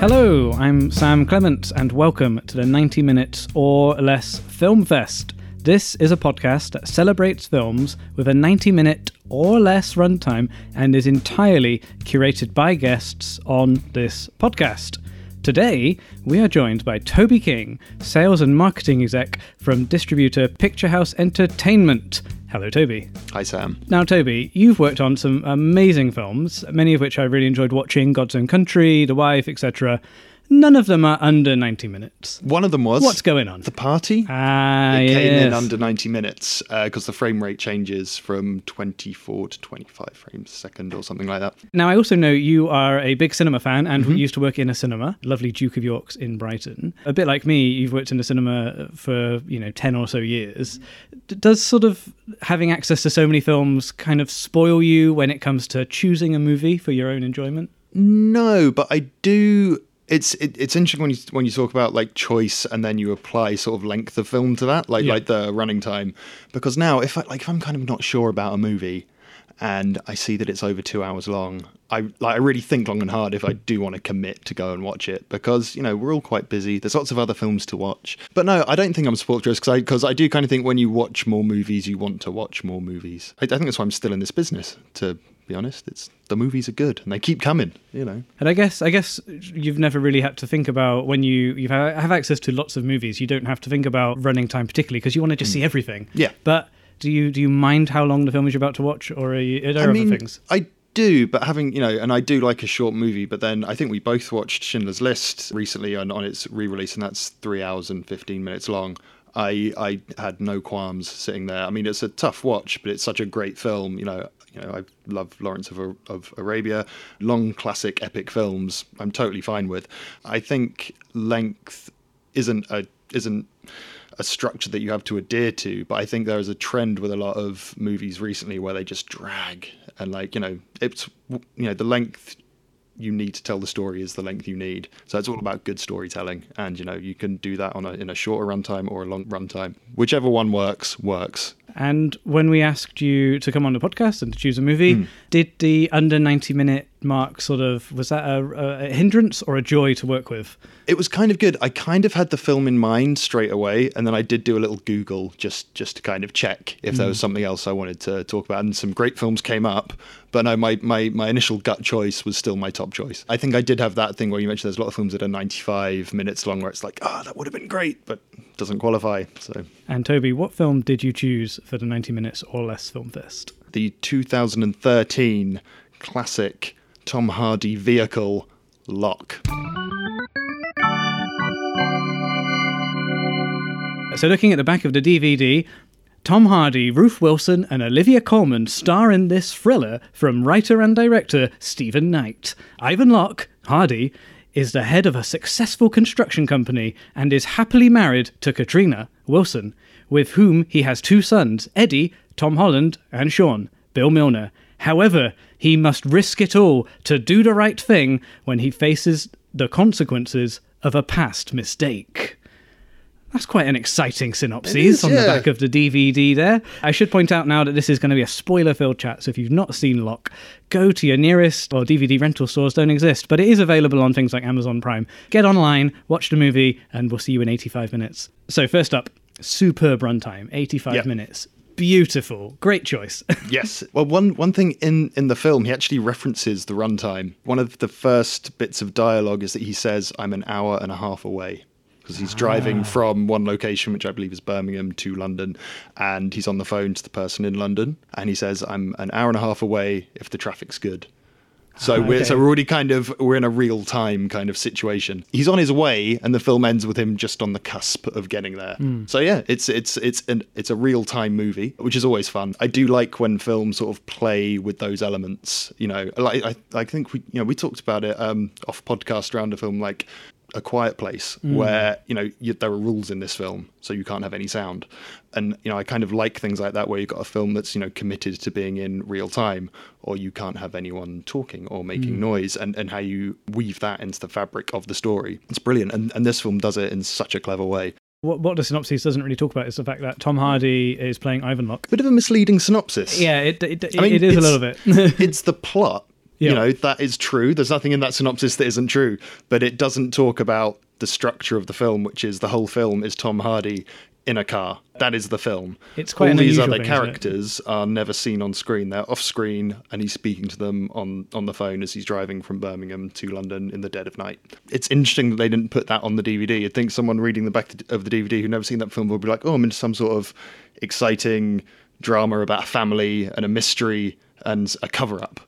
Hello, I'm Sam Clements, and welcome to the 90 Minutes or Less Film Fest. This is a podcast that celebrates films with a 90 minute or less runtime and is entirely curated by guests on this podcast. Today, we are joined by Toby King, sales and marketing exec from distributor Picturehouse Entertainment. Hello, Toby. Hi, Sam. Now, Toby, you've worked on some amazing films, many of which I really enjoyed watching God's Own Country, The Wife, etc. None of them are under 90 minutes. One of them was What's going on? The Party. Ah, it came in under 90 minutes because the frame rate changes from 24 to 25 frames a second or something like that. Now, I also know you are a big cinema fan and Mm-hmm. used to work in a cinema, lovely Duke of York's in Brighton. A bit like me, you've worked in a cinema for, you know, 10 or so years. D- Does sort of having access to so many films kind of spoil you when it comes to choosing a movie for your own enjoyment? No, but I do. It's it, it's interesting when you when you talk about like choice and then you apply sort of length of film to that, like Yeah. like the running time. Because now, if I, like if I'm kind of not sure about a movie, and I see that it's over two hours long, I like I really think long and hard if I do want to commit to go and watch it because you know we're all quite busy. There's lots of other films to watch, but no, I don't think I'm spoiled because I because I do kind of think when you watch more movies, you want to watch more movies. I, I think that's why I'm still in this business. To be honest, it's the movies are good and they keep coming. You know. And I guess I guess you've never really had to think about when you you have access to lots of movies. You don't have to think about running time particularly because you want to just see everything. Mm. Yeah. But do you do you mind how long the film is you're about to watch, or are, you, are there I other mean, things? I do, but having you know, and I do like a short movie. But then I think we both watched Schindler's List recently on, on its re-release, and that's three hours and fifteen minutes long. I I had no qualms sitting there. I mean, it's a tough watch, but it's such a great film. You know, you know, I love Lawrence of, of Arabia, long classic epic films. I'm totally fine with. I think length isn't a isn't a structure that you have to adhere to. But I think there is a trend with a lot of movies recently where they just drag and like you know it's you know the length you need to tell the story is the length you need. So it's all about good storytelling, and you know you can do that on a in a shorter runtime or a long runtime, whichever one works works. And when we asked you to come on the podcast and to choose a movie, Hmm. did the under ninety minute mark sort of was that a, a hindrance or a joy to work with? It was kind of good. I kind of had the film in mind straight away, and then I did do a little Google just just to kind of check if there was something else I wanted to talk about. And some great films came up, but no, my my my initial gut choice was still my top choice. I think I did have that thing where you mentioned there's a lot of films that are 95 minutes long, where it's like, ah, that would have been great, but doesn't qualify. So And Toby, what film did you choose for the ninety minutes or less film fest? the 2013 classic Tom Hardy vehicle, Locke. So, looking at the back of the DVD, Tom Hardy, Ruth Wilson, and Olivia Colman star in this thriller from writer and director Steven Knight. Ivan Locke, Hardy, is the head of a successful construction company and is happily married to Katrina, Wilson, with whom he has two sons, Eddie, Tom Holland, and Sean, Bill Milner. However, he must risk it all to do the right thing when he faces the consequences of a past mistake. That's quite an exciting synopsis is, on the back of the DVD there. I should point out now that this is going to be a spoiler filled chat, so if you've not seen Locke, go to your nearest, or DVD rental stores don't exist, but it is available on things like Amazon Prime. Get online, watch the movie, and we'll see you in 85 minutes. So, first up, superb runtime, 85 Yeah. minutes. Beautiful. Great choice. yes. Well, one one thing in in the film, he actually references the runtime. One of the first bits of dialogue is that he says, "I'm an hour and a half away." Because he's driving ah. from one location, which I believe is Birmingham, to London, and he's on the phone to the person in London, and he says, "I'm an hour and a half away if the traffic's good." So ah, we're so we're already kind of we're in a real time kind of situation. He's on his way, and the film ends with him just on the cusp of getting there. Hmm. So yeah, it's it's it's an it's a real time movie, which is always fun. I do like when films sort of play with those elements. You know, like I I think we you know we talked about it um, off podcast around a film like a quiet place mm. where you know you, there are rules in this film, so you can't have any sound. And you know, I kind of like things like that where you've got a film that's you know committed to being in real time, or you can't have anyone talking or making mm. noise, and and how you weave that into the fabric of the story. It's brilliant, and and this film does it in such a clever way. What, what the synopsis doesn't really talk about is the fact that Tom Hardy is playing Ivan Locke. Bit of a misleading synopsis. Yeah, it, it, it, I mean, it is a little bit. it's the plot. Yeah. You know, that is true. There's nothing in that synopsis that isn't true, but it doesn't talk about the structure of the film, which is the whole film is Tom Hardy in a car. That is the film. It's quite All these other thing, characters are never seen on screen. They're off screen, and he's speaking to them on on the phone as he's driving from Birmingham to London in the dead of night. It's interesting that they didn't put that on the DVD. You'd think someone reading the back of the DVD who never seen that film would be like, "Oh, I'm into some sort of exciting drama about a family and a mystery." And a cover-up,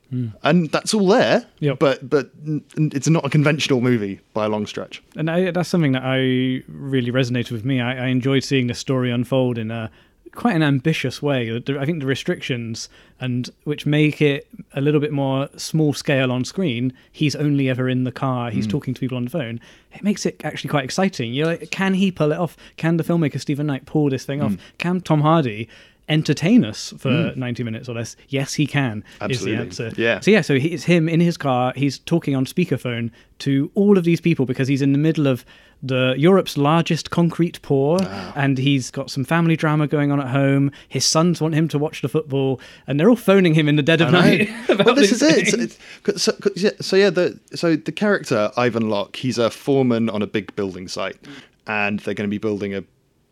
and that's all there. Hmm. Yep. But but it's not a conventional movie by a long stretch. and I, that's something that I really resonated with me. I, I enjoyed seeing the story unfold in a quite an ambitious way. I think the restrictions and which make it a little bit more small scale on screen. He's only ever in the car. He's talking to people on the phone. It makes it actually quite exciting. You're like, can he pull it off? Can the filmmaker Steven Knight pull this thing off? Can Tom Hardy? Entertain us for hmm. ninety minutes or less. Yes, he can. Absolutely. Is the answer. Yeah. So yeah, so he- it's him in his car. He's talking on speakerphone to all of these people because he's in the middle of the Europe's largest concrete pour, ah. and he's got some family drama going on at home. His sons want him to watch the football, and they're all phoning him in the dead of night. well, this is these it. So, things. so, yeah, so yeah, the so the character Ivan Locke, he's a foreman on a big building site, and they're going to be building a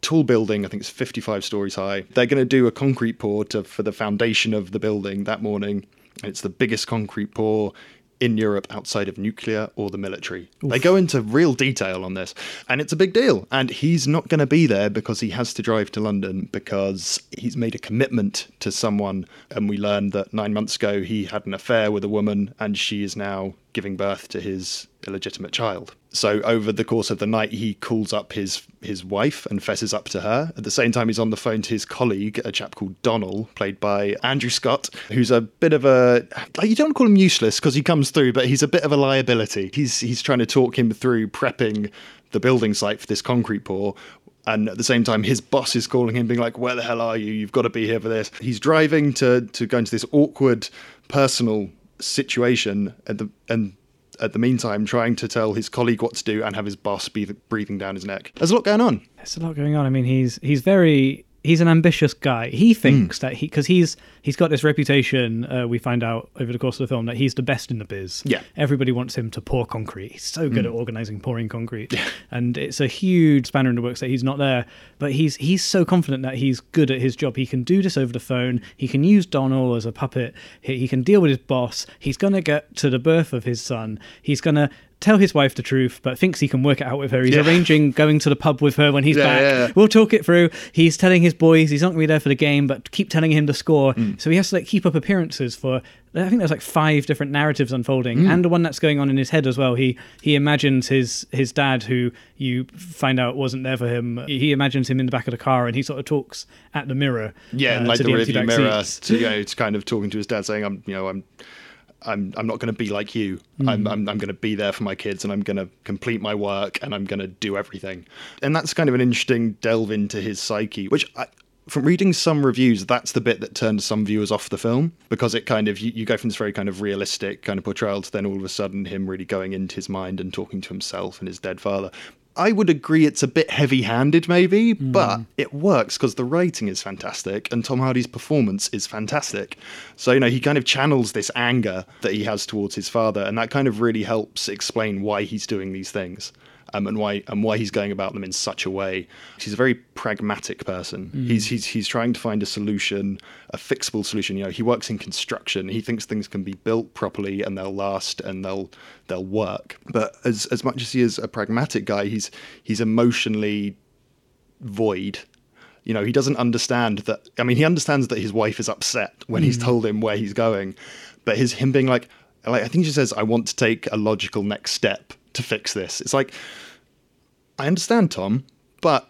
tall building. I think it's 55 stories high. They're going to do a concrete pour to, for the foundation of the building that morning. It's the biggest concrete pour in Europe outside of nuclear or the military. They go into real detail on this, and it's a big deal. And he's not going to be there because he has to drive to London because he's made a commitment to someone. And we learned that nine months ago he had an affair with a woman, and she is now giving birth to his illegitimate child. So over the course of the night, he calls up his his wife and fesses up to her. At the same time, he's on the phone to his colleague, a chap called Donal, played by Andrew Scott, who's a bit of a you don't call him useless because he comes through, but he's a bit of a liability. He's he's trying to talk him through prepping the building site for this concrete pour. And at the same time, his boss is calling him, being like, "Where the hell are you? You've got to be here for this." He's driving to to go into this awkward personal situation at the and at the meantime trying to tell his colleague what to do and have his boss be breathing down his neck. There's a lot going on. There's a lot going on. I mean, he's he's very he's an ambitious guy. He thinks that he because he's he's got this reputation. Uh, we find out over the course of the film that he's the best in the biz. Yeah. everybody wants him to pour concrete. He's so good at organizing pouring concrete, and it's a huge spanner in the works that he's not there. But he's he's so confident that he's good at his job. He can do this over the phone. He can use Donald as a puppet. He, he can deal with his boss. He's gonna get to the birth of his son. He's gonna tell his wife the truth, but thinks he can work it out with her. He's Yeah. arranging going to the pub with her when he's Yeah, back. yeah. We'll talk it through. He's telling his boys he's not going to be there for the game, but keep telling him the score. Mm. So he has to like keep up appearances for. I think there's like five different narratives unfolding, Mm. and the one that's going on in his head as well. He he imagines his his dad, who you find out wasn't there for him. He imagines him in the back of the car, and he sort of talks at the mirror. Yeah, uh, like to the empty rearview mirror, to, you know, it's kind of talking to his dad, saying, "I'm, you know, I'm, I'm, I'm not going to be like you. Hmm. I'm, I'm, I'm going to be there for my kids, and I'm going to complete my work, and I'm going to do everything." And that's kind of an interesting delve into his psyche, which. I, from reading some reviews, that's the bit that turned some viewers off the film because it kind of you, you go from this very kind of realistic kind of portrayal to then all of a sudden him really going into his mind and talking to himself and his dead father. I would agree it's a bit heavy handed, maybe, hmm. but it works because the writing is fantastic and Tom Hardy's performance is fantastic. So, you know, he kind of channels this anger that he has towards his father, and that kind of really helps explain why he's doing these things. Um, and why and why he's going about them in such a way. He's a very pragmatic person. He's he's he's trying to find a solution, a fixable solution. You know, he works in construction. He thinks things can be built properly and they'll last and they'll they'll work. But as as much as he is a pragmatic guy, he's he's emotionally void. You know, he doesn't understand that. I mean, he understands that his wife is upset when he's told him where he's going, but his him being like, like I think she says, "I want to take a logical next step to fix this." It's like, I understand, Tom, but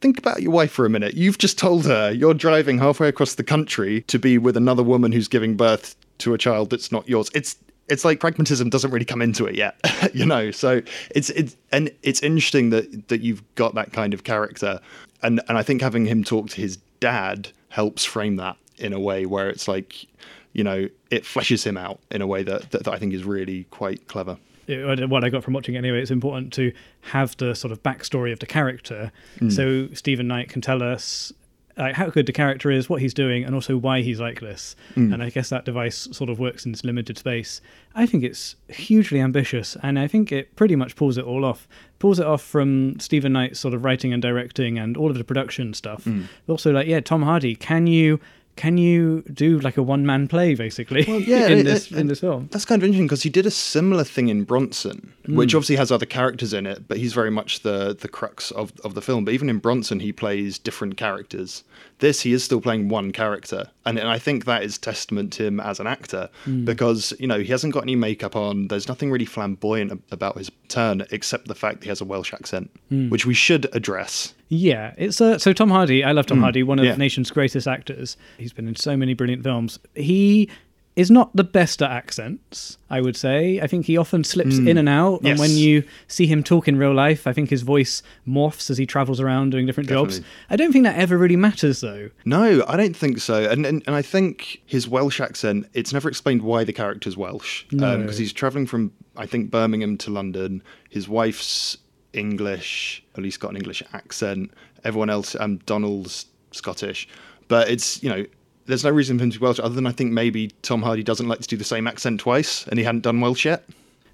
think about your wife for a minute. You've just told her you're driving halfway across the country to be with another woman who's giving birth to a child that's not yours. It's it's like pragmatism doesn't really come into it yet, you know. So it's it's and it's interesting that that you've got that kind of character, and and I think having him talk to his dad helps frame that in a way where it's like, you know, it fleshes him out in a way that that, that I think is really quite clever. It- what I got from watching it anyway, it's important to have the sort of backstory of the character, hmm. so Steven Knight can tell us like how good the character is, what he's doing, and also why he's like this. Hmm. And I guess that device sort of works in this limited space. I think it's hugely ambitious, and I think it pretty much pulls it all off. Pulls it off from Steven Knight's sort of writing and directing and all of the production stuff. Hmm. But also, like, yeah, Tom Hardy, can you? Can you do like a one man play basically yeah, in it- this it- in this film? That's kind of interesting because he did a similar thing in Bronson, Hmm. which obviously has other characters in it, but he's very much the the crux of, of the film. But even in Bronson, he plays different characters. This, he is still playing one character, and, and I think that is testament to him as an actor Hmm. because you know he hasn't got any makeup on. There's nothing really flamboyant about his turn except the fact that he has a Welsh accent, Hmm. which we should address. Yeah, it's uh, so Tom Hardy. I love Tom hmm. Hardy, one of yeah. the nation's greatest actors. He's been in so many brilliant films. He is not the best at accents, I would say. I think he often slips hmm. in and out, and when you see him talk in real life, I think his voice morphs as he travels around doing different jobs. I don't think that ever really matters, though. No, I don't think so. And, and and I think his Welsh accent, it's never explained why the character's Welsh. No. Um, because he's traveling from, I think, Birmingham to London. His wife's English, at least got an English accent. Everyone else, um, Donald's Scottish. But it's, you know, there's no reason for him to be Welsh other than I think maybe Tom Hardy doesn't like to do the same accent twice and he hadn't done Welsh yet.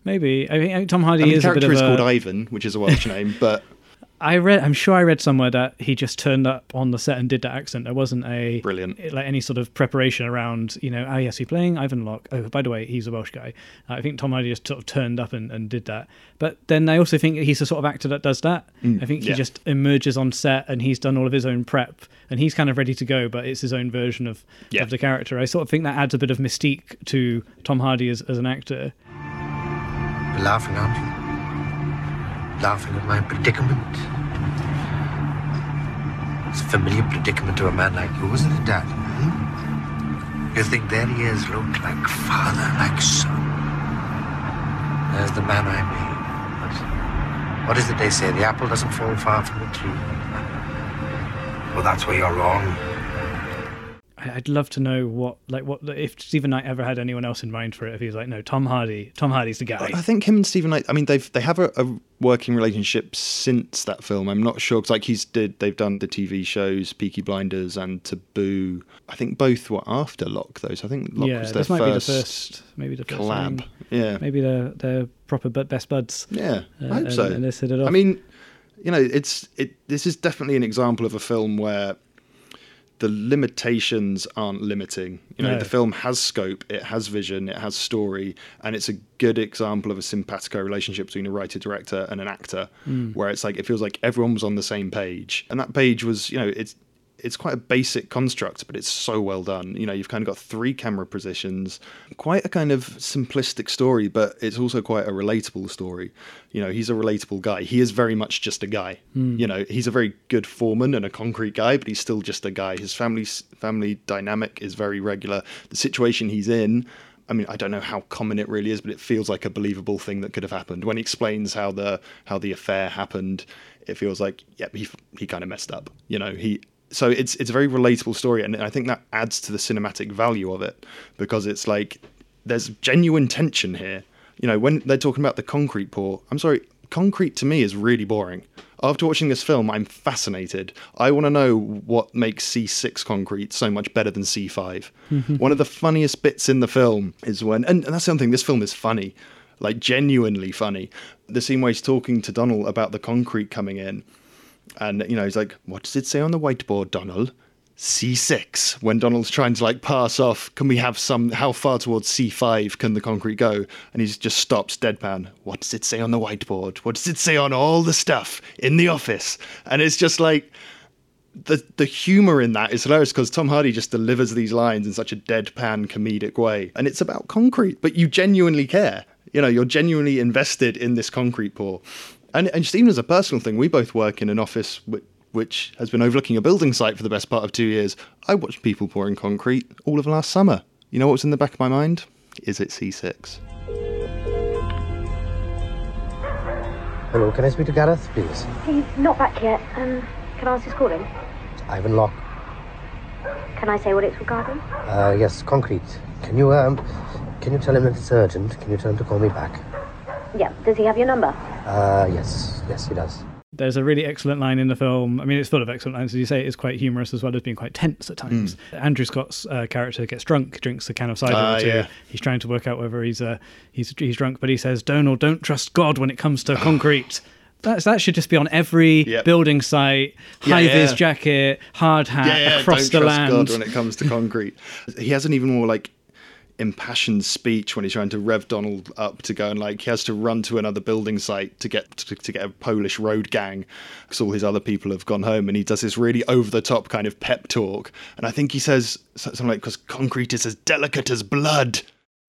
Maybe I think, Tom Hardy I mean, is the a bit character of is a. called Ivan, which is a Welsh name, but I read. I'm sure I read somewhere that he just turned up on the set and did that accent. There wasn't a Brilliant. Eh, like any sort of preparation around. You know, oh yes, he's playing Ivan Locke. Oh, by the way, he's a Welsh guy. Uh, I think Tom Hardy just sort of turned up and, and did that. But then I also think he's the sort of actor that does that. Mm. I think he yeah. just emerges on set and he's done all of his own prep and he's kind of ready to go. But it's his own version of Yeah. of the character. I sort of think that adds a bit of mystique to Tom Hardy as, as an actor. You're laughing, aren't you? Laughing at my predicament. It's a familiar predicament to a man like you, isn't it, Dad? Hmm? You think there he is, look like father, like son. There's the man I made. But what is it they say? The apple doesn't fall far from the tree. Well, that's where you're wrong. I'd love to know what, like, what if Steven Knight ever had anyone else in mind for it. If he was like, no, Tom Hardy, Tom Hardy's the guy. I think him and Steven Knight. I mean, they've they have a, a working relationship since that film. I'm not sure because like he's did they've done the TV shows Peaky Blinders and Taboo. I think both were after Locke though. So I think Locke yeah, was their this might first, be the first, maybe the first collab. thing. Yeah, Maybe they're they're proper best buds. yeah, Uh, I hope and- so. and this hit it off. I mean, you know, it's it. This is definitely an example of a film where the limitations aren't limiting. You know, No. the film has scope, it has vision, it has story, and it's a good example of a simpatico relationship between a writer director and an actor, Hmm. where it's like it feels like everyone was on the same page, and that page was, you know, it's it's quite a basic construct, but it's so well done. You know, you've kind of got three camera positions, quite a kind of simplistic story, but it's also quite a relatable story. You know, he's a relatable guy. He is very much just a guy. Hmm. You know, he's a very good foreman and a concrete guy, but he's still just a guy. His family family dynamic is very regular. The situation he's in. I mean, I don't know how common it really is, but it feels like a believable thing that could have happened. When he explains how the how the affair happened, it feels like, yep, he he kind of messed up. You know, he so it's it's a very relatable story, and I think that adds to the cinematic value of it because it's like there's genuine tension here. You know, when they're talking about the concrete pour, I'm sorry, concrete to me is really boring. After watching this film, I'm fascinated. I want to know what makes C6 concrete so much better than C5. Mm-hmm. One of the funniest bits in the film is when, and, and that's thing, this film is funny, like genuinely funny. The scene where he's talking to Donald about the concrete coming in, and you know he's like, "What does it say on the whiteboard, Donald?" C6. When Donald's trying to like pass off, can we have some? How far towards C5 can the concrete go? And he just stops deadpan. What does it say on the whiteboard? What does it say on all the stuff in the office? And it's just like the the humor in that is hilarious because Tom Hardy just delivers these lines in such a deadpan comedic way, and it's about concrete, but you genuinely care. You know, you're genuinely invested in this concrete pour, and, and just even as a personal thing, we both work in an office which, which has been overlooking a building site for the best part of two years. I watched people pouring concrete all of last summer. You know what was in the back of my mind? Is it C6? Hello, can I speak to Gareth, please? He's not back yet. Um, can I ask who's calling? Ivan Locke. Can I say what it's regarding? Uh, yes, concrete. Can you, um, can you tell him that it's urgent? Can you tell him to call me back? Yeah. Does he have your number? Uh, yes, yes, he does. There's a really excellent line in the film. I mean, it's full of excellent lines. As you say, it's quite humorous as well as being quite tense at times. Andrew Scott's uh, character gets drunk, drinks a can of cider Ah, or two. yeah. He's trying to work out whether he's uh, he's he's drunk, but he says, "Donald, don't trust God when it comes to concrete." That's, that should just be on every Yep. building site. Yeah, High vis yeah. jacket, hard hat yeah, yeah, across don't the trust land. God when it comes to concrete. he has an even more like impassioned speech when he's trying to rev Donald up to go and like he has to run to another building site to get to, to get a Polish road gang because all his other people have gone home and he does this really over the top kind of pep talk and I think he says something like because concrete is as delicate as blood.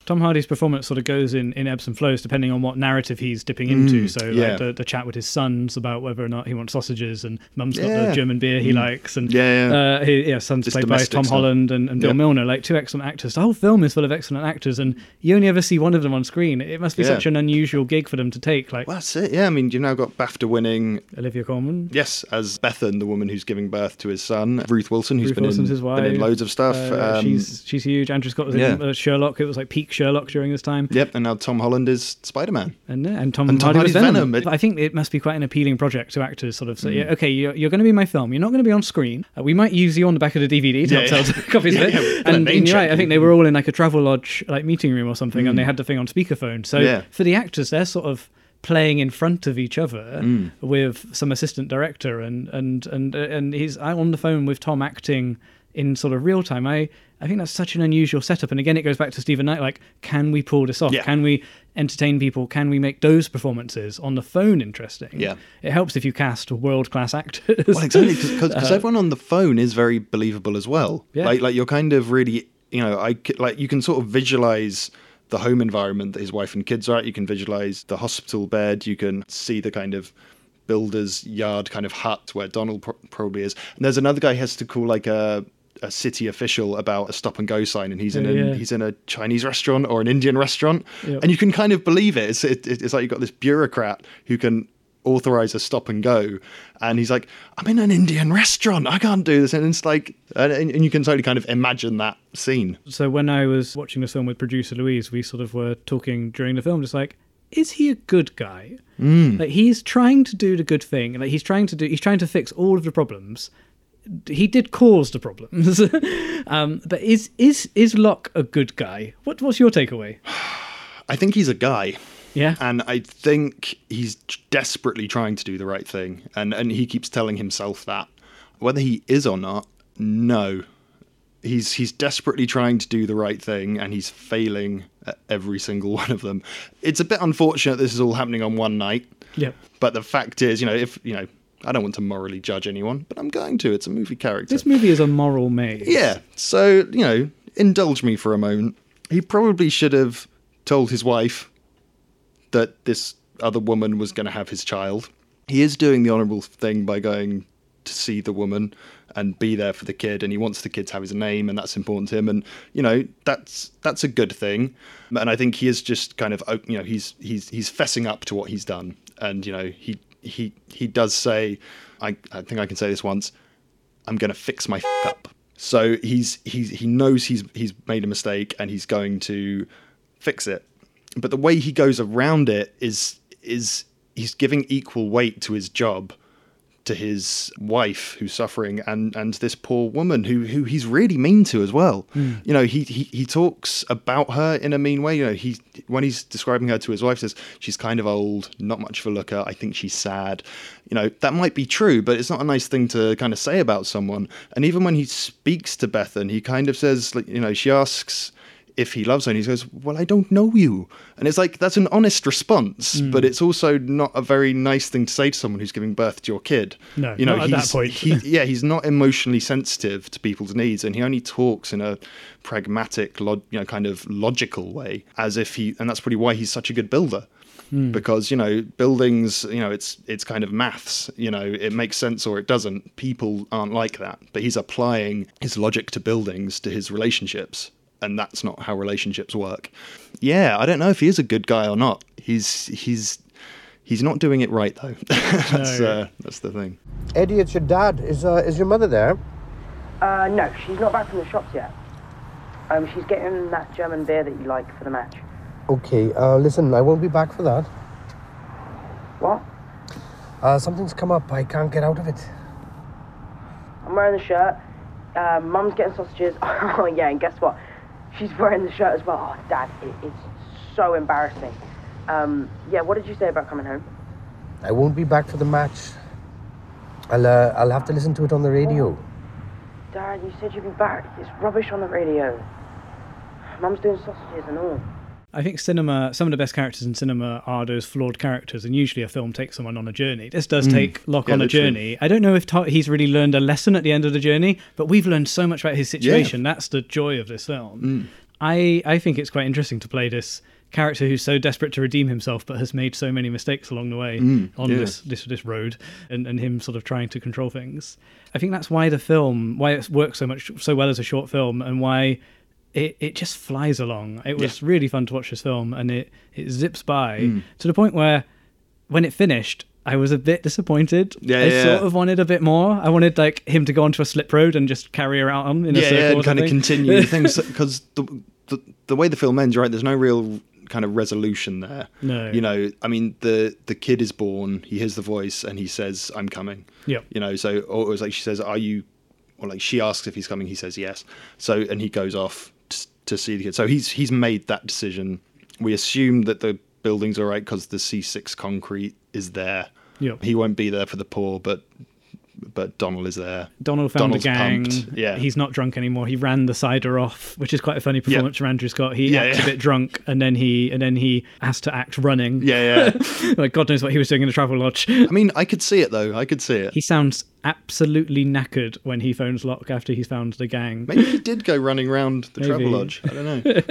Tom Hardy's performance sort of goes in, in ebbs and flows depending on what narrative he's dipping into. So, Mm, yeah. like the, the chat with his sons about whether or not he wants sausages, and Mum's got the Yeah. Mm. German beer he likes, and Yeah, yeah. Uh, he, yeah, son's played by Tom stuff. Holland and, and Bill Yeah. Milner, like two excellent actors. The whole film is full of excellent actors, and you only ever see one of them on screen. It must be such an unusual gig for them to take. Like Well, that's it. Yeah, I mean you've now got BAFTA winning Olivia Colman, Yes, as Bethan, the woman who's giving birth to his son, Ruth Wilson, who's Ruth been, Wilson's in, his wife. been in loads of stuff. Uh, um, she's she's huge. Andrew Scott was in uh, Sherlock. It was like peak Sherlock during this time. Yep, and now Tom Holland is Spider Man. And, and Tom, And Tom Hardy was Hardy's Venom. I think it must be quite an appealing project to actors. Sort of say, Mm. okay, you're, you're going to be my film. You're not going to be on screen. Uh, we might use you on the back of the DVD to Yeah, help yeah. sell copies of it. yeah, and, and you're right. I think they were all in like a travel lodge, like meeting room or something, and they had the thing on speakerphone. So Mm. Yeah. for the actors, they're sort of playing in front of each other Mm. with some assistant director, and and and uh, and he's I'm on the phone with Tom acting in sort of real time. I I think that's such an unusual setup. And again, it goes back to Steven Knight. Like, can we pull this off? Yeah. Can we entertain people? Can we make those performances on the phone interesting? Yeah. It helps if you cast world class actors. Well, exactly, because uh, everyone on the phone is very believable as well. Yeah. Like, like you're kind of really, you know, I like you can sort of visualize the home environment that his wife and kids are at. You can visualize the hospital bed. You can see the kind of builder's yard kind of hut where Donald pro- probably is. And there's another guy who has to call like a a city official about a stop and go sign, and he's in Oh, a yeah. he's in a Chinese restaurant or an Indian restaurant, Yep. and you can kind of believe it. It's it, it's like you've got this bureaucrat who can authorize a stop and go and he's like i'm in an indian restaurant i can't do this and it's like and, and you can totally kind of imagine that scene so when I was watching this film with producer Louise, we sort of were talking during the film, just like, is he a good guy? Mm. Like he's trying to do the good thing. And like he's trying to do. He's trying to fix all of the problems. He did cause the problems. um, but is is is Locke a good guy? What what's your takeaway? i think he's a guy Yeah. and i think he's desperately trying to do the right thing and and he keeps telling himself that whether he is or not no he's he's desperately trying to do the right thing and he's failing at every single one of them it's a bit unfortunate this is all happening on one night Yep. But the fact is, you know, if you know, I don't want to morally judge anyone, but I'm going to. It's a movie character. This movie is a moral maze. yeah. So you know, indulge me for a moment. He probably should have told his wife that this other woman was going to have his child. He is doing the honourable thing by going to see the woman and be there for the kid and he wants the kid to have his name and that's important to him and you know that's that's a good thing and i think he is just kind of you know he's he's he's fessing up to what he's done and you know he he he does say i i think i can say this once i'm to fix my f- up. So he's he's he knows he's he's made a mistake and he's going to fix it. But the way he goes around it is is he's giving equal weight to his job to his wife who's suffering and and this poor woman who who he's really mean to as well. Hmm. You know he, he he talks about her in a mean way. You know he when he's describing her to his wife says she's kind of old not much of a looker. I think she's sad. You know that might be true but it's not a nice thing to kind of say about someone. And even when he speaks to bethan he kind of says you know she asks if he loves her and he goes well i don't know you. And it's like that's an honest response hmm. but it's also not a very nice thing to say to someone who's giving birth to your kid. No, you know at that he's, point. he, yeah he's not emotionally sensitive to people's needs and he only talks in a pragmatic log, you know kind of logical way as if he and that's probably why he's such a good builder. Hmm. Because you know buildings you know it's it's kind of maths you know it makes sense or it doesn't. People aren't like that but he's applying his logic to buildings to his relationships and that's not how relationships work yeah i don't know if he is a good guy or not he's he's He's not doing it right though. that's No. uh, that's the thing. Eddie, it's your dad. Is uh, is your mother there? Uh, no, she's not back from the shops yet. Um, she's getting that German beer that you like for the match. Okay. Uh, listen, I won't be back for that. What? Uh, something's come up. I can't get out of it. I'm wearing the shirt. Uh, Mum's getting sausages. Oh yeah, and guess what? She's wearing the shirt as well. Oh, Dad, it, it's so embarrassing. Um, yeah, what did you say about coming home? I won't be back for the match. I'll uh, I'll have to listen to it on the radio. Dad, you said you'd be back. It's rubbish on the radio. Mum's doing sausages and all. I think cinema, some of the best characters in cinema are those flawed characters, and usually a film takes someone on a journey. This does take Locke Mm. Yeah, on a literally. journey. I don't know if he's really learned a lesson at the end of the journey, but we've learned so much about his situation. That's the joy of this film. Mm. I, I think it's quite interesting to play this character who's so desperate to redeem himself, but has made so many mistakes along the way on Mm, yeah. this, this this road, and, and him sort of trying to control things. I think that's why the film, why it works so much so well as a short film, and why it, it just flies along. It was really fun to watch this film, and it, it zips by Mm. to the point where when it finished, I was a bit disappointed. Yeah, I yeah. sort of wanted a bit more. I wanted like him to go onto a slip road and just carry her out on in a yeah, circle yeah, and kind of continue things because the, the the way the film ends, right? There's no real kind of resolution there. No. you know, I mean, the the kid is born, he hears the voice, and he says, "I'm coming." Yep. You know, so or it was like she says, "Are you?" Or like she asks if he's coming, he says yes. So and he goes off to see the kid. So he's he's made that decision. We assume that the building's all right because the C6 concrete is there. Yep. He won't be there for the poor, but but Donald is there. Donald found Donald's the gang. pumped, yeah. He's not drunk anymore. He ran the cider off, which is quite a funny performance from Andrew Scott. He Yeah, acts yeah. a bit drunk and then he and then he has to act running. Yeah, yeah. like God knows what he was doing in the travel lodge. I mean, I could see it though. I could see it. He sounds absolutely knackered when he phones Locke after he's found the gang. Maybe he did go running around the Maybe. travel lodge. I don't know.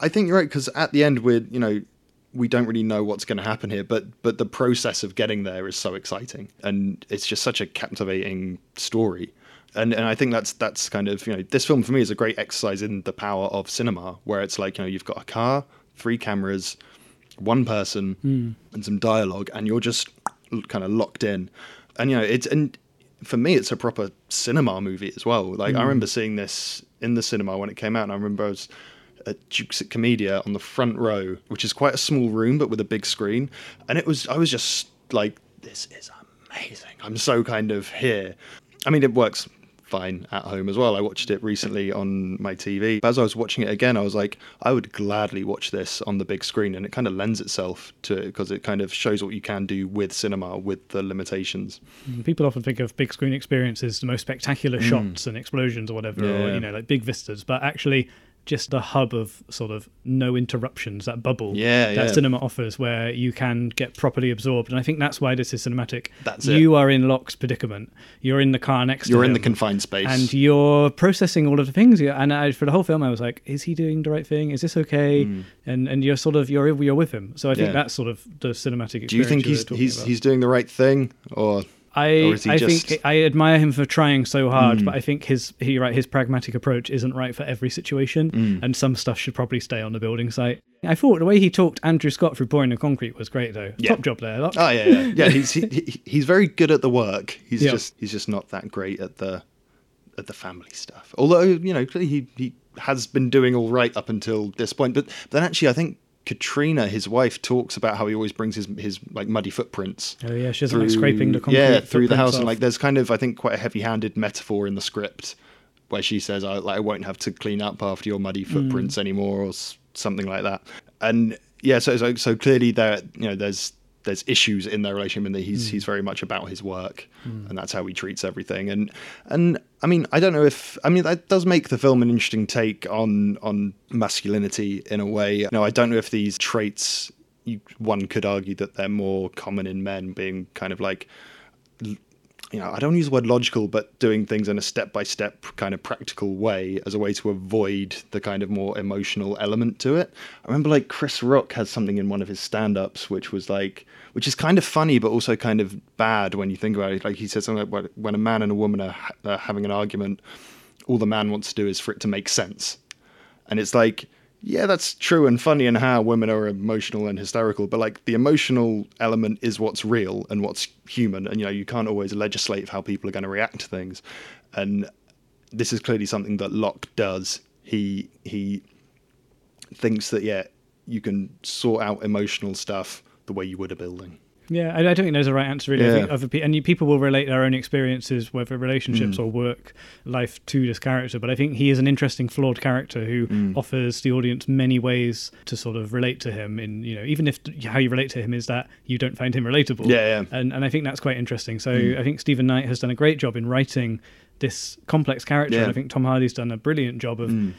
I think you're right because at the end we're you know we don't really know what's going to happen here, but but the process of getting there is so exciting, and it's just such a captivating story. And and I think that's that's kind of you know this film for me is a great exercise in the power of cinema, where it's like you know you've got a car, three cameras, one person, hmm. and some dialogue, and you're just kind of locked in. And you know it's and for me it's a proper cinema movie as well. Like I hmm. remember seeing this in the cinema when it came out, and I remember I was at Duke's at Komedia on the front row, which is quite a small room but with a big screen, and it was I was just like, this is amazing. I'm so kind of here. I mean, it works fine at home as well. I watched it recently on my TV. As I was watching it again, I was like, I would gladly watch this on the big screen, and it kind of lends itself to it because it kind of shows what you can do with cinema with the limitations. People often think of big screen experiences, the most spectacular shots and explosions or whatever, or Mm. You know, like big vistas. But actually, just the hub of sort of no interruptions, that bubble Yeah, that yeah. cinema offers, where you can get properly absorbed. And I think that's why this is cinematic. That's it. you are in Locke's predicament. You're in the car next to You're in the confined space. and you're processing all of the things. And I, for the whole film, I was like, "Is he doing the right thing? Is this okay?" Hmm. And and you're sort of you're you're with him. So I think. Yeah. that's sort of the cinematic. do you think he's he's about. he's doing the right thing, or I Or is he I just- think I admire him for trying so hard, Mm. but I think his he right his pragmatic approach isn't right for every situation, Mm. and some stuff should probably stay on the building site. I thought the way he talked Andrew Scott through pouring the concrete was great though. Yeah. Top job there. Oh yeah, yeah, yeah. He's he, he- he's very good at the work. He's Yeah. just he's just not that great at the at the family stuff. Although you know clearly he he has been doing all right up until this point. But then actually, I think Katrina, his wife, talks about how he always brings his his like muddy footprints. Oh, yeah, she doesn't like scraping the concrete Yeah, through the house, and like there's kind of I think quite a heavy-handed metaphor in the script where she says I like I won't have to clean up after your muddy Hmm. footprints anymore or s- something like that. And yeah, so so, so clearly there you know there's there's issues in their relationship and that he's Hmm. he's very much about his work and that's how he treats everything and and I mean I don't know if I mean that does make the film an interesting take on on masculinity in a way. No, I don't know if these traits you, one could argue that they're more common in men being kind of like you know, I don't use the word logical, but doing things in a step by step kind of practical way as a way to avoid the kind of more emotional element to it. I remember like Chris Rock has something in one of his stand ups which was like, which is kind of funny, but also kind of bad when you think about it. Like he said something like, when a man and a woman are, ha- are having an argument, all the man wants to do is for it to make sense. And it's like, yeah, that's true and funny and how women are emotional and hysterical, but like the emotional element is what's real and what's human. And you know, you can't always legislate how people are going to react to things. And this is clearly something that Locke does. He he thinks that yeah, you can sort out emotional stuff the way you would a building. Yeah, I, I don't think there's a right answer really. I think other pe- and people will relate their own experiences, whether relationships Mm. or work life, to this character. But I think he is an interesting, flawed character who Mm. offers the audience many ways to sort of relate to him. In you know, even if how you relate to him is that you don't find him relatable. Yeah, yeah. And and I think that's quite interesting. So Mm. I think Steven Knight has done a great job in writing this complex character. Yeah. And I think Tom Hardy's done a brilliant job of Mm.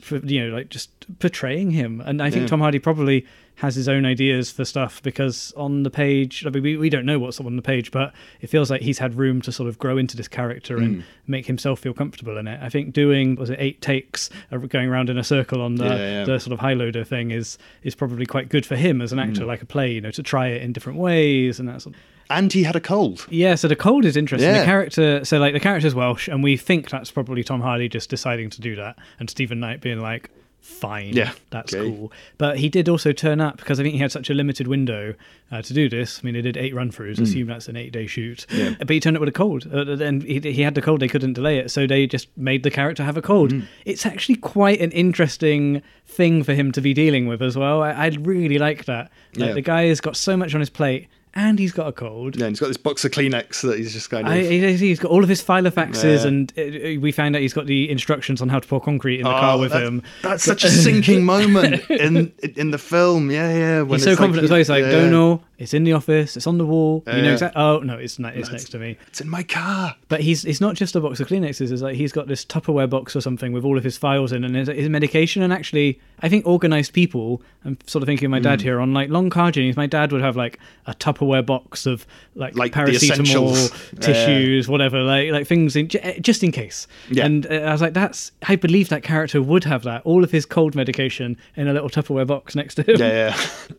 For, you know like just portraying him and i think Yeah. tom hardy probably has his own ideas for stuff because on the page I mean, we, we don't know what's on the page but it feels like he's had room to sort of grow into this character and Mm. make himself feel comfortable in it i think doing was it eight takes of going around in a circle on the, Yeah, yeah. the sort of high loader thing is is probably quite good for him as an actor Mm. like a play you know to try it in different ways and that sort of And he had a cold. yeah, so the cold is interesting. The character, so like the character's Welsh, and we think that's probably Tom Hardy just deciding to do that, and Steven Knight being like, "Fine, Yeah, that's okay. cool." But he did also turn up because I think he had such a limited window uh, to do this. I mean, they did eight run throughs. Mm. Assume that's an eight-day shoot. Yeah. But he turned up with a cold, uh, and he, he had the cold. They couldn't delay it, so they just made the character have a cold. Mm. It's actually quite an interesting thing for him to be dealing with as well. I, I really like that. Like, Yeah. The guy has got so much on his plate. And he's got a cold. Yeah, and he's got this box of Kleenex that he's just kind of. I, he- he's got all of his filofaxes, Yeah. and uh, we found out he's got the instructions on how to pour concrete in the Oh, car with that's- him. That's such a sinking moment in in the film. Yeah, yeah. when He's so it's like confident as well. He's like, yeah, "Don't know. It's in the office. It's on the wall. You know exactly. Oh no, it's. It's No, next to me." It's in my car. But he's it's not just a box of Kleenexes. It's like he's got this Tupperware box or something with all of his files in and his, his medication. And actually, I think organized people. I'm sort of thinking of my dad Mm. here on like long car journeys. My dad would have like a Tupperware box of like, Like paracetamol, tissues, whatever, like like things in just in case. Yeah. And uh, I was like, that's I believe that character would have that all of his cold medication in a little Tupperware box next to him. Yeah,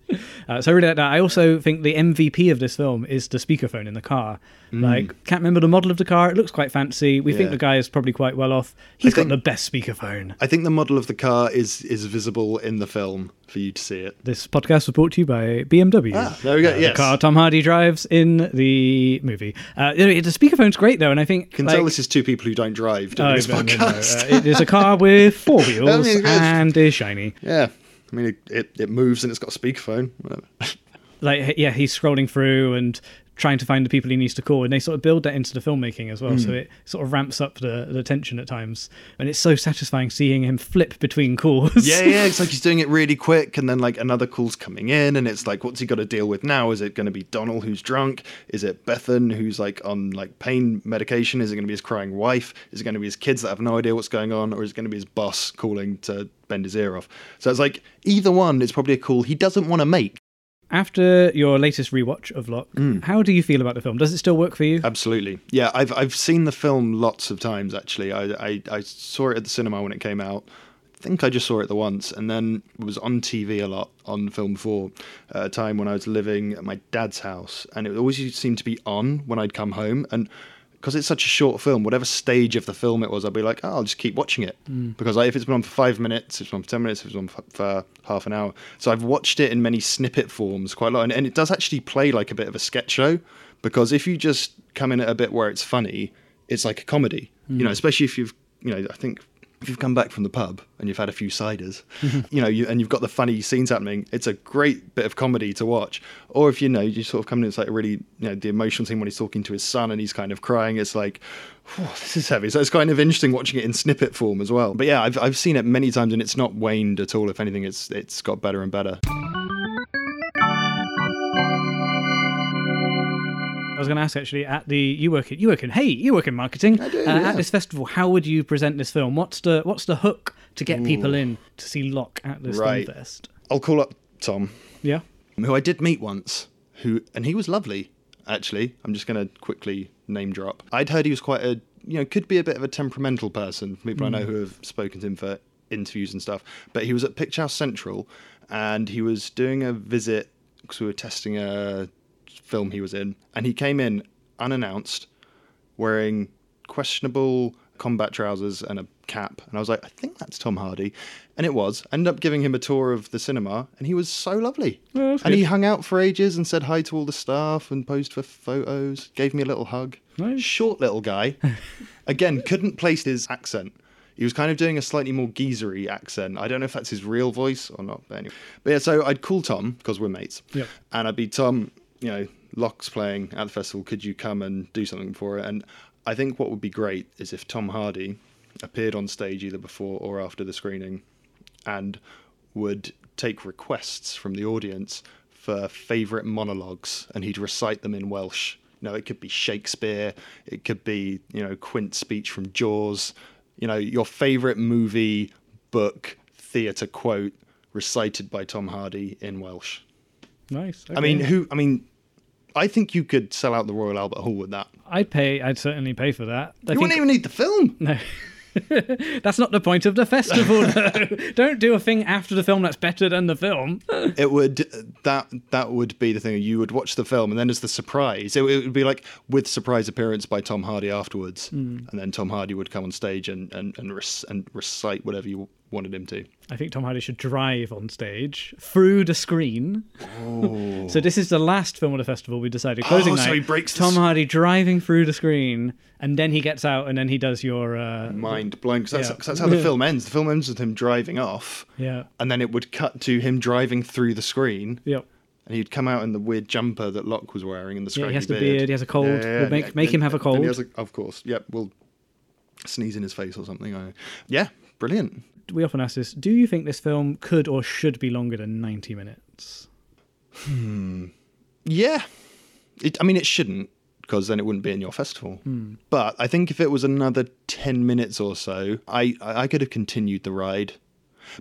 yeah. Uh, so I really like that. I also think the MVP of this film is the speakerphone in the car. Mm. Like, can't remember the model of the car. It looks quite fancy. We think the guy is probably quite well off. He's think- got the best speakerphone. I think the model of the car is is visible in the film for you to see it. This podcast was brought to you by BMW. Ah, there we go, Uh, yes. The car Tom Hardy drives in the movie. Uh, the speakerphone's great though, and I think You can like, tell this is two people who don't drive doing Oh, this no, no, no, uh, it is a car with four I wheels mean, and is shiny. yeah, I mean it, it, it moves and it's got a speakerphone. Whatever. like yeah he's scrolling through and trying to find the people he needs to call and they sort of build that into the filmmaking as well so Mm. it sort of ramps up the, the tension at times and it's so satisfying seeing him flip between calls Yeah, yeah. It's like he's doing it really quick, and then like another call's coming in, and it's like, what's he got to deal with now? Is it going to be Donald who's drunk? Is it Bethan who's like on like pain medication? Is it going to be his crying wife? Is it going to be his kids that have no idea what's going on, or is it going to be his boss calling to bend his ear off? So it's like either one is probably a call he doesn't want to make. After your latest rewatch of Locke Mm. how do you feel about the film does it still work for you Absolutely. Yeah, I've I've seen the film lots of times actually. I I, I saw it at the cinema when it came out. I think I just saw it the once, and then it was on TV a lot on Film Four at a time when I was living at my dad's house, and it always seemed to be on when I'd come home, and because it's such a short film, whatever stage of the film it was, I'd be like, oh, I'll just keep watching it Mm. because like, if it's been on for five minutes, if it's been on for ten minutes, if it's been on for, for half an hour. So I've watched it in many snippet forms quite a lot, and, and it does actually play like a bit of a sketch show because if you just come in at a bit where it's funny, it's like a comedy. You know, Mm. especially if you've, you know, I think if you've come back from the pub and you've had a few ciders, you know, you, and you've got the funny scenes happening, it's a great bit of comedy to watch. Or if you know, you sort of come in, it's like a really, you know, the emotional scene when he's talking to his son and he's kind of crying. It's like, "Whew, this is heavy. So it's kind of interesting watching it in snippet form as well. But yeah, I've I've seen it many times and it's not waned at all. If anything, it's it's got better and better. Was going to ask actually at the you work in you work in hey you work in marketing I do, uh, yeah. at this festival how would you present this film what's the what's the hook to get people in to see Locke at this Right. film fest I'll call up Tom. yeah who I did meet once, who and he was lovely. Actually, I'm just going to quickly name drop. I'd heard he was quite a you know could be a bit of a temperamental person. People I know Mm. who have spoken to him for interviews and stuff. But he was at Picturehouse Central, and he was doing a visit because we were testing a film he was in, and he came in unannounced, wearing questionable combat trousers and a cap, and I was like, I think that's Tom Hardy, and it was. I ended up giving him a tour of the cinema, and he was so lovely. Oh, and he hung out for ages and said hi to all the staff and posed for photos. Gave me a little hug. Nice. Short little guy. Again, couldn't place his accent. He was kind of doing a slightly more geezery accent. I don't know if that's his real voice or not. But anyway, but yeah. So I'd call Tom because we're mates, Yep. and I'd be Tom. You know, Locke's playing at the festival. Could you come and do something for it? And I think what would be great is if Tom Hardy appeared on stage either before or after the screening, and would take requests from the audience for favourite monologues, and he'd recite them in Welsh. You know, it could be Shakespeare, it could be you know Quint's speech from Jaws. You know, your favourite movie, book, theatre quote recited by Tom Hardy in Welsh. Nice. I mean, who? I mean, I think you could sell out the Royal Albert Hall with that. I'd pay. I'd certainly pay for that. I you wouldn't even need the film. No. that's not the point of the festival. though. Don't do a thing after the film that's better than the film. It would that that would be the thing. You would watch the film, and then as the surprise, it, it would be like with surprise appearance by Tom Hardy afterwards, hmm. and then Tom Hardy would come on stage and and and, rec- and recite whatever you wanted him to. I think Tom Hardy should drive on stage through the screen. So this is the last film of the festival. We decided closing Oh, night. so he breaks Tom s- Hardy driving through the screen, and then he gets out, and then he does your. Uh, Mind blown, because that's, Yeah. that's how the film ends. The film ends with him driving off, yeah. and then it would cut to him driving through the screen. Yep. And he'd come out in the weird jumper that Locke was wearing and the Yeah, he has the beard. beard, he has a cold. We'll make- make him have a cold. has a- of course. Yep, we'll sneeze in his face or something. I- Yeah, brilliant. We often ask this: Do you think this film could or should be longer than ninety minutes? Yeah, it, I mean it shouldn't because then it wouldn't be in your festival. Hmm. But I think if it was another ten minutes or so, I I could have continued the ride.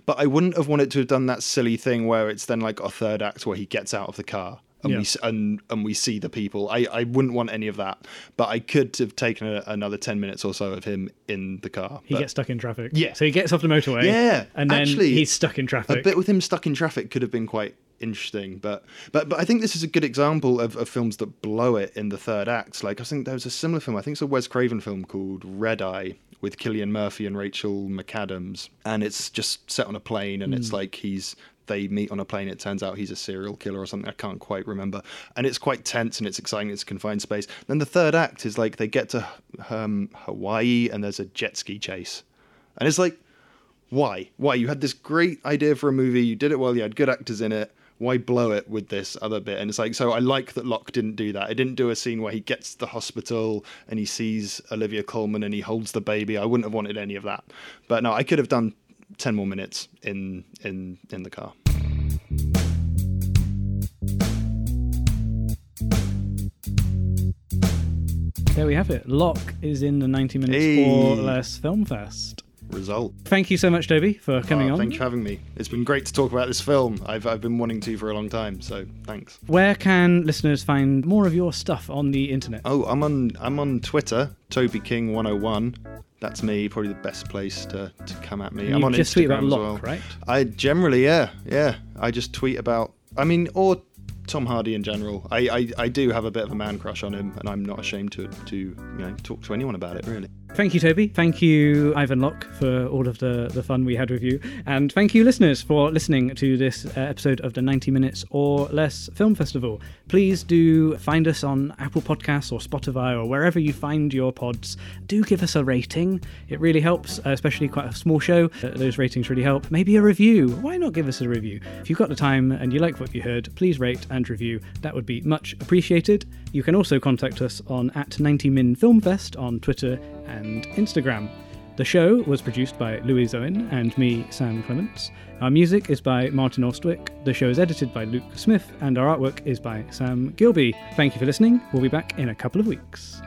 But I wouldn't have wanted to have done that silly thing where it's then like a third act where he gets out of the car and Yeah. we and and we see the people. I I wouldn't want any of that. But I could have taken a, another ten minutes or so of him in the car. He gets stuck in traffic. Yeah. So he gets off the motorway. Yeah, And then actually, he's stuck in traffic. a bit with him stuck in traffic could have been quite interesting but but but i think this is a good example of, of films that blow it in the third act like i think there was a similar film i think it's a wes craven film called red eye with cillian murphy and rachel mcadams and it's just set on a plane and it's hmm. like he's they meet on a plane it turns out he's a serial killer or something i can't quite remember and it's quite tense and it's exciting it's confined space then the third act is like they get to um, hawaii and there's a jet ski chase and it's like why? Why? You had this great idea for a movie, you did it well, you had good actors in it. Why blow it with this other bit? And it's like, so I like that Locke didn't do that. It didn't do a scene where he gets to the hospital and he sees Olivia Colman and he holds the baby. I wouldn't have wanted any of that. But no, I could have done 10 more minutes in in in the car. there we have it. Locke is in the 90 minutes Hey. or less film fest. Result. Thank you so much, Toby, for coming Oh, on. Thank you for having me. It's been great to talk about this film. I've I've been wanting to for a long time, so thanks. Where can listeners find more of your stuff on the internet? Oh, I'm on I'm on Twitter, Toby King 101. That's me, probably the best place to, to come at me. You I'm on just Instagram tweet about well. right? I generally, yeah, yeah. I just tweet about. I mean, or Tom Hardy in general. I, I, I do have a bit of a man crush on him, and I'm not ashamed to to you know talk to anyone about it. Really. Thank you, Toby. Thank you, Ivan Locke, for all of the, the fun we had with you. And thank you, listeners, for listening to this uh, episode of the 90 Minutes or Less Film Festival. Please do find us on Apple Podcasts or Spotify or wherever you find your pods. Do give us a rating. It really helps, uh, especially quite a small show. Uh, those ratings really help. Maybe a review. Why not give us a review? If you've got the time and you like what you heard, please rate and review. That would be much appreciated. You can also contact us on at 90min filmfest on Twitter and Instagram. The show was produced by Louise Owen and me, Sam Clements. Our music is by Martin Austwick. The show is edited by Luke Smith, and our artwork is by Sam Gilby. Thank you for listening. We'll be back in a couple of weeks.